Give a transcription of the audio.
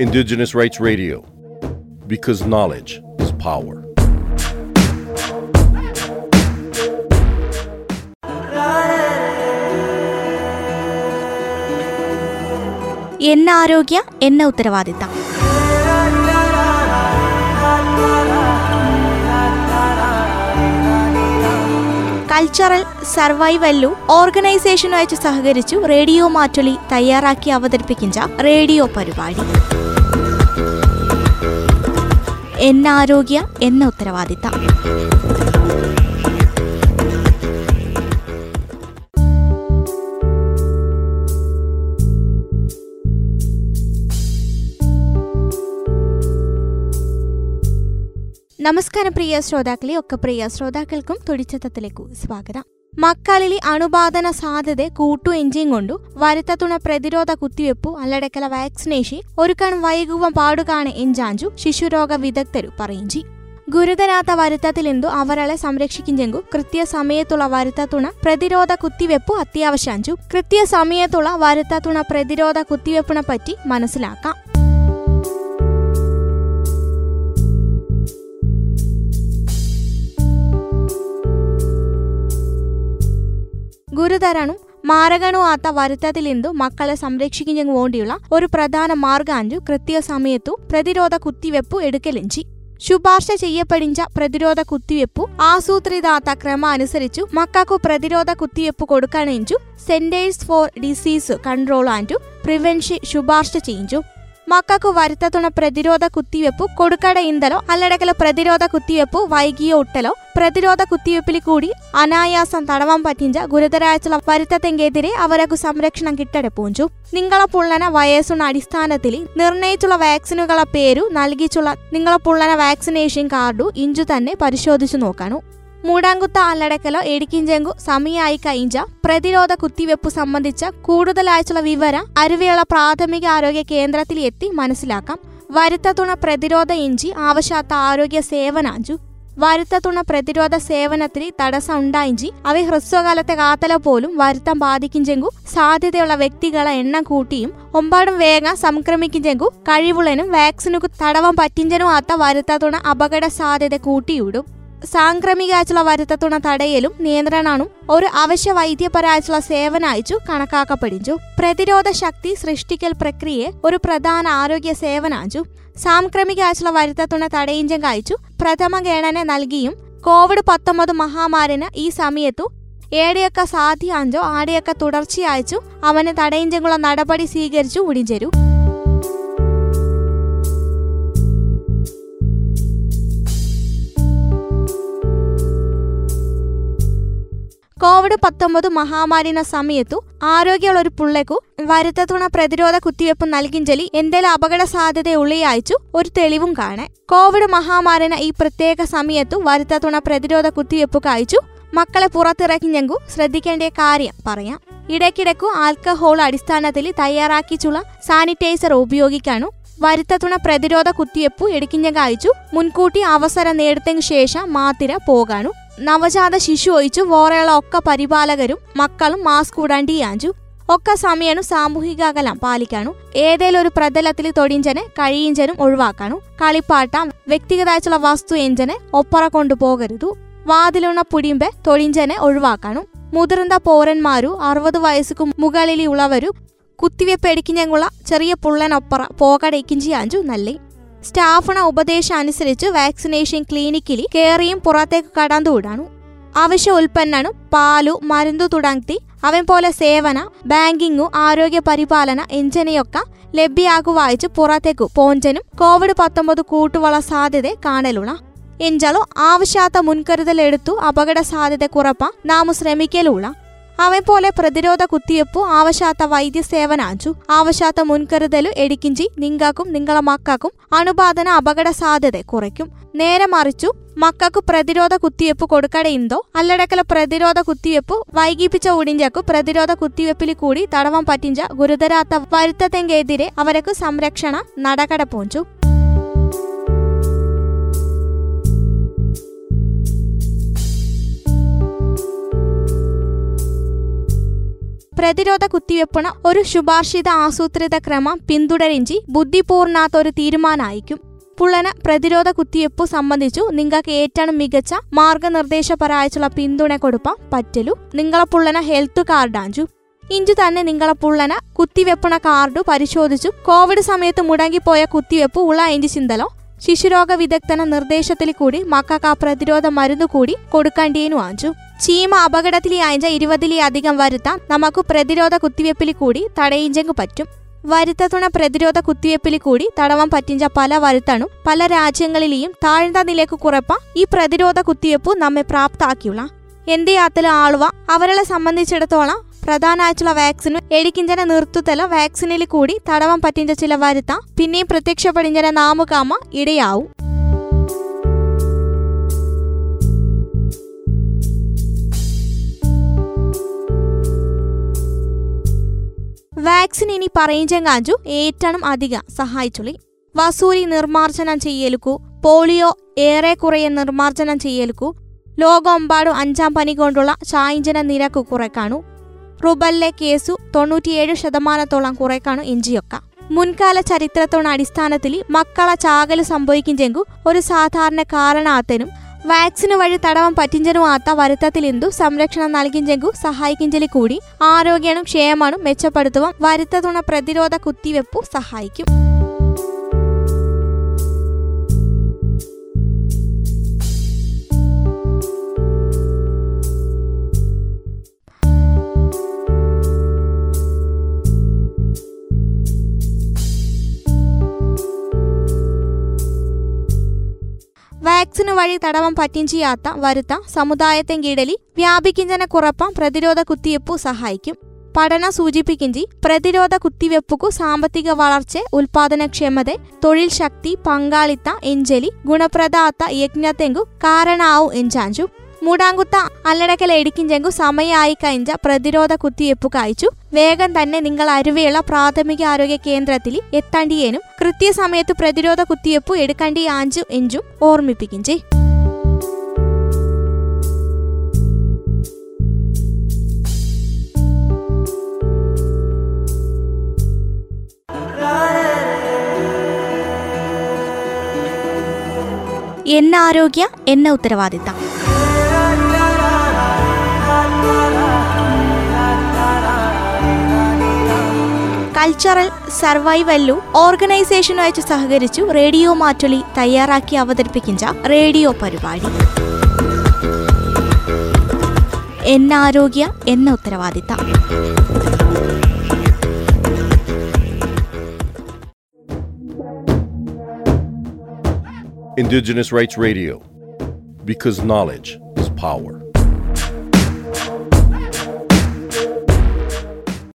Indigenous Rights Radio, because knowledge is power. എന്ന ആരോഗ്യ എന്ന ഉത്തരവാദിത്തം കൾച്ചറൽ സർവൈവല്ലു ഓർഗനൈസേഷനുമായി സഹകരിച്ചു റേഡിയോ മാറ്റൊലി തയ്യാറാക്കി അവതരിപ്പിക്കുന്ന റേഡിയോ പരിപാടി. എന്നാരോഗ്യ എന്ന ഉത്തരവാദിത്തം. നമസ്കാരം പ്രിയ ശ്രോതാക്കളെ ഒക്കെ പ്രിയ ശ്രോതാക്കൾക്കും തുടിച്ചത്തത്തിലേക്കു സ്വാഗതം. മക്കാലിലെ അണുബാധന സാധ്യത കൂട്ടു എഞ്ചിൻ കൊണ്ടു വരുത്തത്തുണ പ്രതിരോധ കുത്തിവെപ്പു അല്ലടക്കല വാക്സിനേഷൻ ഒരുക്കാൻ വൈകുവം പാടുകാണ് എഞ്ചാഞ്ചു ശിശുരോഗ വിദഗ്ധരു പറയിഞ്ചി. ഗുരുതരാത്ത വരുത്തത്തിലെന്തു അവരളെ സംരക്ഷിക്കുഞ്ചെങ്കു കൃത്യസമയത്തുള്ള വരുത്തത്തുണ പ്രതിരോധ കുത്തിവെപ്പു അത്യാവശ്യാഞ്ചു. കൃത്യസമയത്തുള്ള വരുത്തത്തുണ പ്രതിരോധ കുത്തിവെപ്പിനെ പറ്റി മനസ്സിലാക്കാം. ഗുരുതരണും വരുത്തത്തിൽ നിന്നും മക്കളെ സംരക്ഷിക്കുന്ന വേണ്ടിയുള്ള ഒരു പ്രധാന മാർഗാഞ്ചു കൃത്യസമയത്തു പ്രതിരോധ കുത്തിവെപ്പു എടുക്കലെഞ്ചി ശുപാർശ ചെയ്യപ്പെടിഞ്ച പ്രതിരോധ കുത്തിവെപ്പു ആസൂത്രിതാത്ത ക്രമ അനുസരിച്ചു മക്കൾക്കു പ്രതിരോധ കുത്തിവെപ്പ് കൊടുക്കണെഞ്ചു. Centres for disease control and prevention ശുപാർശ ചെയ്യിച്ചു മക്കൾക്ക് വരുത്തത്തുണ പ്രതിരോധ കുത്തിവെപ്പു കൊടുക്കട ഇന്തലോ അല്ലടക്കല പ്രതിരോധ കുത്തിവെപ്പു വൈകിയോ ഒട്ടലോ പ്രതിരോധ കുത്തിവെപ്പിൽ കൂടി അനായാസം തടവാൻ പറ്റിഞ്ച ഗുരുതരാഴ്ച വരുത്തത്തെങ്കെതിരെ അവരക്കു സംരക്ഷണം കിട്ടടപ്പൂഞ്ചു നിങ്ങളെ പുള്ളന വയസ്സുണ അടിസ്ഥാനത്തിൽ നിർണയിച്ചുള്ള വാക്സിനുകളെ പേരു നൽകിച്ചുള്ള നിങ്ങളെ പുള്ളന വാക്സിനേഷൻ കാർഡു ഇഞ്ചു തന്നെ പരിശോധിച്ചു നോക്കാനു മൂടാങ്കുത്ത അല്ലടക്കലോ എടിക്കിഞ്ചെങ്കു സമയായി കഴിഞ്ഞ പ്രതിരോധ കുത്തിവെപ്പ് സംബന്ധിച്ച കൂടുതലായിട്ടുള്ള വിവരം അരുവിയുള്ള പ്രാഥമിക ആരോഗ്യ കേന്ദ്രത്തിൽ എത്തി മനസ്സിലാക്കാം. വരുത്തതുണ പ്രതിരോധ ഇഞ്ചി ആവശ്യാത്ത ആരോഗ്യ സേവനാഞ്ചു വരുത്തത്തുണ പ്രതിരോധ സേവനത്തിന് തടസ്സം ഉണ്ടായിഞ്ചി അവ ഹ്രസ്വകാലത്തെ കാത്തല പോലും വരുത്തം ബാധിക്കിഞ്ചെങ്കു സാധ്യതയുള്ള വ്യക്തികളെ എണ്ണം കൂട്ടിയും ഒമ്പാടും വേഗം സംക്രമിക്കിഞ്ചെങ്കു കഴിവുള്ളനും വാക്സിനുക്ക് തടവം പറ്റിഞ്ചനും ആത്ത വരുത്തത്തുണ അപകട സാധ്യത കൂട്ടിയിടും. സാംക്രമികായിട്ടുള്ള വരുത്തത്തുണ തടയലും നിയന്ത്രണവും ഒരു അവശ്യ വൈദ്യപരായിട്ടുള്ള സേവനായിച്ചു കണക്കാക്കപ്പെടിച്ചു പ്രതിരോധ ശക്തി സൃഷ്ടിക്കൽ പ്രക്രിയയെ ഒരു പ്രധാന ആരോഗ്യ സേവനാഞ്ചു. സാംക്രമികായിട്ടുള്ള വരുത്തത്തുണ തടയിഞ്ചം കഴിച്ചു പ്രഥമ ഗണന നൽകിയും കോവിഡ് പത്തൊമ്പത് മഹാമാരിന് ഈ സമയത്തു ഏടെയൊക്കെ സാധ്യാഞ്ചോ ആടെയൊക്കെ തുടർച്ചയായച്ചു അവന് തടയിഞ്ചുള്ള നടപടി സ്വീകരിച്ചു ഉടിഞ്ചരു കോവിഡ് പത്തൊമ്പത് മഹാമാരിന സമയത്തു ആരോഗ്യമുള്ള ഒരു പുള്ളേക്കു വരുത്തത്തുണ പ്രതിരോധ കുത്തിവെപ്പ് നൽകിഞ്ചലി എന്തെങ്കിലും അപകട സാധ്യത ഉള്ളിയായച്ചു ഒരു തെളിവും കാണെ. കോവിഡ് മഹാമാരിന ഈ പ്രത്യേക സമയത്തു വരുത്തത്തുണ പ്രതിരോധ കുത്തിവെപ്പ് കഴിച്ചു മക്കളെ പുറത്തിറക്കിഞ്ഞെങ്കു ശ്രദ്ധിക്കേണ്ട കാര്യം പറയാം. ഇടയ്ക്കിടയ്ക്കു ആൽക്കഹോൾ അടിസ്ഥാനത്തിൽ തയ്യാറാക്കിച്ചുള്ള സാനിറ്റൈസർ ഉപയോഗിക്കാനും വരുത്തത്തുണ പ്രതിരോധ കുത്തിവെപ്പ് എടുക്കിഞ്ഞ കായച്ചു മുൻകൂട്ടി അവസരം നേടുത്തതിനു ശേഷം മാത്തിര പോകാനും നവജാത ശിശു ഒഴിച്ചു വേറെയുള്ള ഒക്കെ പരിപാലകരും മക്കളും മാസ്ക് ഉടണ്ടിയാഞ്ചു ഒക്കെ സമയനും സാമൂഹിക അകലം പാലിക്കാനും ഏതേലും ഒരു പ്രതലത്തിൽ തൊടിഞ്ചനെ കഴിയിഞ്ചനും ഒഴിവാക്കാനും കളിപ്പാട്ടം വ്യക്തിഗതമായിട്ടുള്ള വസ്തു എഞ്ചനെ ഒപ്പറ കൊണ്ടുപോകരുതു വാതിലുണ പുടിമ്പെ തൊടിഞ്ചനെ ഒഴിവാക്കാനും മുതിർന്ന പൗരന്മാരു അറുപത് വയസ്സുക്കു മുകളിലുള്ളവരു കുത്തിവെപ്പ് എടുക്കിഞ്ഞുള്ള ചെറിയ പുള്ളനൊപ്പറ പോകടയ്ക്കിഞ്ചിയാഞ്ചു നല്ലേ. സ്റ്റാഫിന ഉപദേശം അനുസരിച്ച് വാക്സിനേഷൻ ക്ലിനിക്കിൽ കയറിയും പുറത്തേക്ക് കടന്നു വിടാനു അവശ്യ ഉൽപ്പന്നനും പാലു മരുന്നു തുടങ്ങി അവൻ പോലെ സേവന ബാങ്കിങ്ങു ആരോഗ്യ പരിപാലന എഞ്ചിനെയൊക്കെ ലഭ്യമാകുവായിച്ച് പുറത്തേക്കു പോഞ്ചനും കോവിഡ് പത്തൊമ്പത് കൂട്ടുവള സാധ്യത കാണലുള്ള എഞ്ചാലോ ആവശ്യാത്ത മുൻകരുതലെടുത്തു അപകട സാധ്യത കുറപ്പ നാമു ശ്രമിക്കലുള്ള അവൻ പോലെ പ്രതിരോധ കുത്തിവെപ്പു ആവശ്യാത്ത വൈദ്യസേവനാഞ്ചു ആവശ്യാത്ത മുൻകരുതലു എടുക്കിഞ്ചി നിങ്ങൾക്കും നിങ്ങളെ മക്കൾക്കും അണുബാധന അപകട സാധ്യത കുറയ്ക്കും. നേരെ മറിച്ചു മക്കൾക്ക് പ്രതിരോധ കുത്തിവെപ്പ് കൊടുക്കടയുണ്ടോ അല്ലടക്കല പ്രതിരോധ കുത്തിവെപ്പ് വൈകിപ്പിച്ച ഉടിഞ്ചക്കു പ്രതിരോധ കുത്തിവെപ്പിൽ കൂടി തടവാൻ പറ്റിഞ്ച ഗുരുതരാത്ത വരുത്തത്തെങ്കെതിരെ അവർക്ക് സംരക്ഷണ നടകട പോഞ്ചു പ്രതിരോധ കുത്തിവെപ്പണ ഒരു ശുപാർശിത ആസൂത്രിത ക്രമം പിന്തുടരിഞ്ചി ബുദ്ധിപൂർണാത്ത ഒരു തീരുമാനമായിരിക്കും പുള്ളന പ്രതിരോധ കുത്തിവെപ്പ് സംബന്ധിച്ചു നിങ്ങൾക്ക് ഏറ്റവും മികച്ച മാർഗനിർദ്ദേശപരായിട്ടുള്ള പിന്തുണ കൊടുപ്പാൻ പറ്റലു. നിങ്ങളെ പുള്ളന ഹെൽത്ത് കാർഡ് കാർഡാഞ്ചു ഇഞ്ചു തന്നെ നിങ്ങളെ പുള്ളന കുത്തിവെപ്പണ കാർഡ് പരിശോധിച്ചു. കോവിഡ് സമയത്ത് മുടങ്ങിപ്പോയ കുത്തിവെപ്പ് ഉള്ള ഇഞ്ചി ചിന്തലോ? ശിശുരോഗ വിദഗ്ധന നിർദ്ദേശത്തിൽ കൂടി മക്കൾക്ക് പ്രതിരോധ മരുന്ന് കൂടി കൊടുക്കേണ്ടിയനു ആഞ്ചു. ചീമ അപകടത്തിലെ അയഞ്ച ഇരുപതിലെ അധികം വരുത്താൻ നമുക്ക് പ്രതിരോധ കുത്തിവെപ്പിൽ കൂടി തടയിഞ്ചെങ്കു പറ്റും. വരുത്തതുണ പ്രതിരോധ കുത്തിവെപ്പിൽ കൂടി തടവാൻ പറ്റിഞ്ച പല വരുത്തണും പല രാജ്യങ്ങളിലെയും താഴ്ന്ന നിലയ്ക്ക് കുറപ്പ ഈ പ്രതിരോധ കുത്തിവെപ്പ് നമ്മെ പ്രാപ്താക്കിയുള്ള. എന്തേ ആത്തല ആളുവ അവരെ സംബന്ധിച്ചിടത്തോളം പ്രധാനമായിട്ടുള്ള വാക്സിനും എടിക്കിഞ്ചന നിർത്തുത്തല വാക്സിനിൽ കൂടി തടവം പറ്റിഞ്ച ചില വരുത്താം. പിന്നെയും പ്രത്യക്ഷപ്പെടിഞ്ചന നാമുകാമ ഇടയാവും. വാക്സിൻ ഇനി പറയിഞ്ചെങ്കാഞ്ചു ഏറ്റവും അധികം സഹായിച്ചുള്ളി. വസൂരി നിർമ്മാർജനം ചെയ്യലുക്കു പോളിയോ ഏറെക്കുറയെ നിർമ്മാർജനം ചെയ്യലുക്കു ലോകമെമ്പാടും അഞ്ചാം പനി കൊണ്ടുള്ള ചായഞ്ചന നിരക്ക് കുറയ്ക്കാണു റുബല്ലെ കേസു തൊണ്ണൂറ്റിയേഴ് ശതമാനത്തോളം കുറേക്കാണ് ഇഞ്ചിയൊക്ക മുൻകാല ചരിത്രത്തോണ അടിസ്ഥാനത്തിൽ മക്കളെ ചാകൽ സംഭവിക്കും ഒരു സാധാരണ കാരണാത്തനും വാക്സിന് വഴി തടവാൻ പറ്റിഞ്ചനുമാത്ത വരുത്തത്തിലെന്തു സംരക്ഷണം നൽകിഞ്ചെങ്കു സഹായിക്കിഞ്ചലി കൂടി. ആരോഗ്യണും ക്ഷേമണും മെച്ചപ്പെടുത്തുവാൻ വരുത്തതുണ പ്രതിരോധ കുത്തിവെപ്പു സഹായിക്കും. വാക്സിന് വഴി തടവാൻ പറ്റിഞ്ചിയാത്ത വരുത്ത സമുദായത്തെ കീടലി വ്യാപിക്കിഞ്ചന കുറപ്പം പ്രതിരോധ കുത്തിവെപ്പു സഹായിക്കും. പഠന സൂചിപ്പിക്കിഞ്ചി പ്രതിരോധ കുത്തിവെപ്പുക്കു സാമ്പത്തിക വളർച്ച ഉൽപാദനക്ഷമത തൊഴിൽ ശക്തി പങ്കാളിത്ത എഞ്ചലി ഗുണപ്രദാത്ത യജ്ഞത്തെങ്കു കാരണാവും എഞ്ചാഞ്ചു. മൂടാങ്കുത്ത അല്ലടക്കൽ എടിക്കിഞ്ചെങ്കു സമയമായി കഴിഞ്ഞ പ്രതിരോധ കുത്തിവെപ്പ് കായ്ച്ചു. വേഗം തന്നെ നിങ്ങൾ അരുവയുള്ള പ്രാഥമിക ആരോഗ്യ കേന്ദ്രത്തിൽ എത്തേണ്ടിയേനും കൃത്യസമയത്ത് പ്രതിരോധ കുത്തിവെപ്പ് എടുക്കേണ്ടി ആഞ്ചു എഞ്ചും ഓർമ്മിപ്പിക്കും ചെയ്. എന്ന ആരോഗ്യ എന്ന ഉത്തരവാദിത്തം. കൾച്ചറൽ സർവൈവല്ലു ഓർഗനൈസേഷനുമായിട്ട് സഹകരിച്ചു റേഡിയോ മാറ്റൊലി തയ്യാറാക്കി അവതരിപ്പിക്കുന്ന റേഡിയോ പരിപാടി. എന്നാരോഗ്യ എന്ന ഉത്തരവാദിത്ത. Indigenous Rights Radio, because knowledge is power.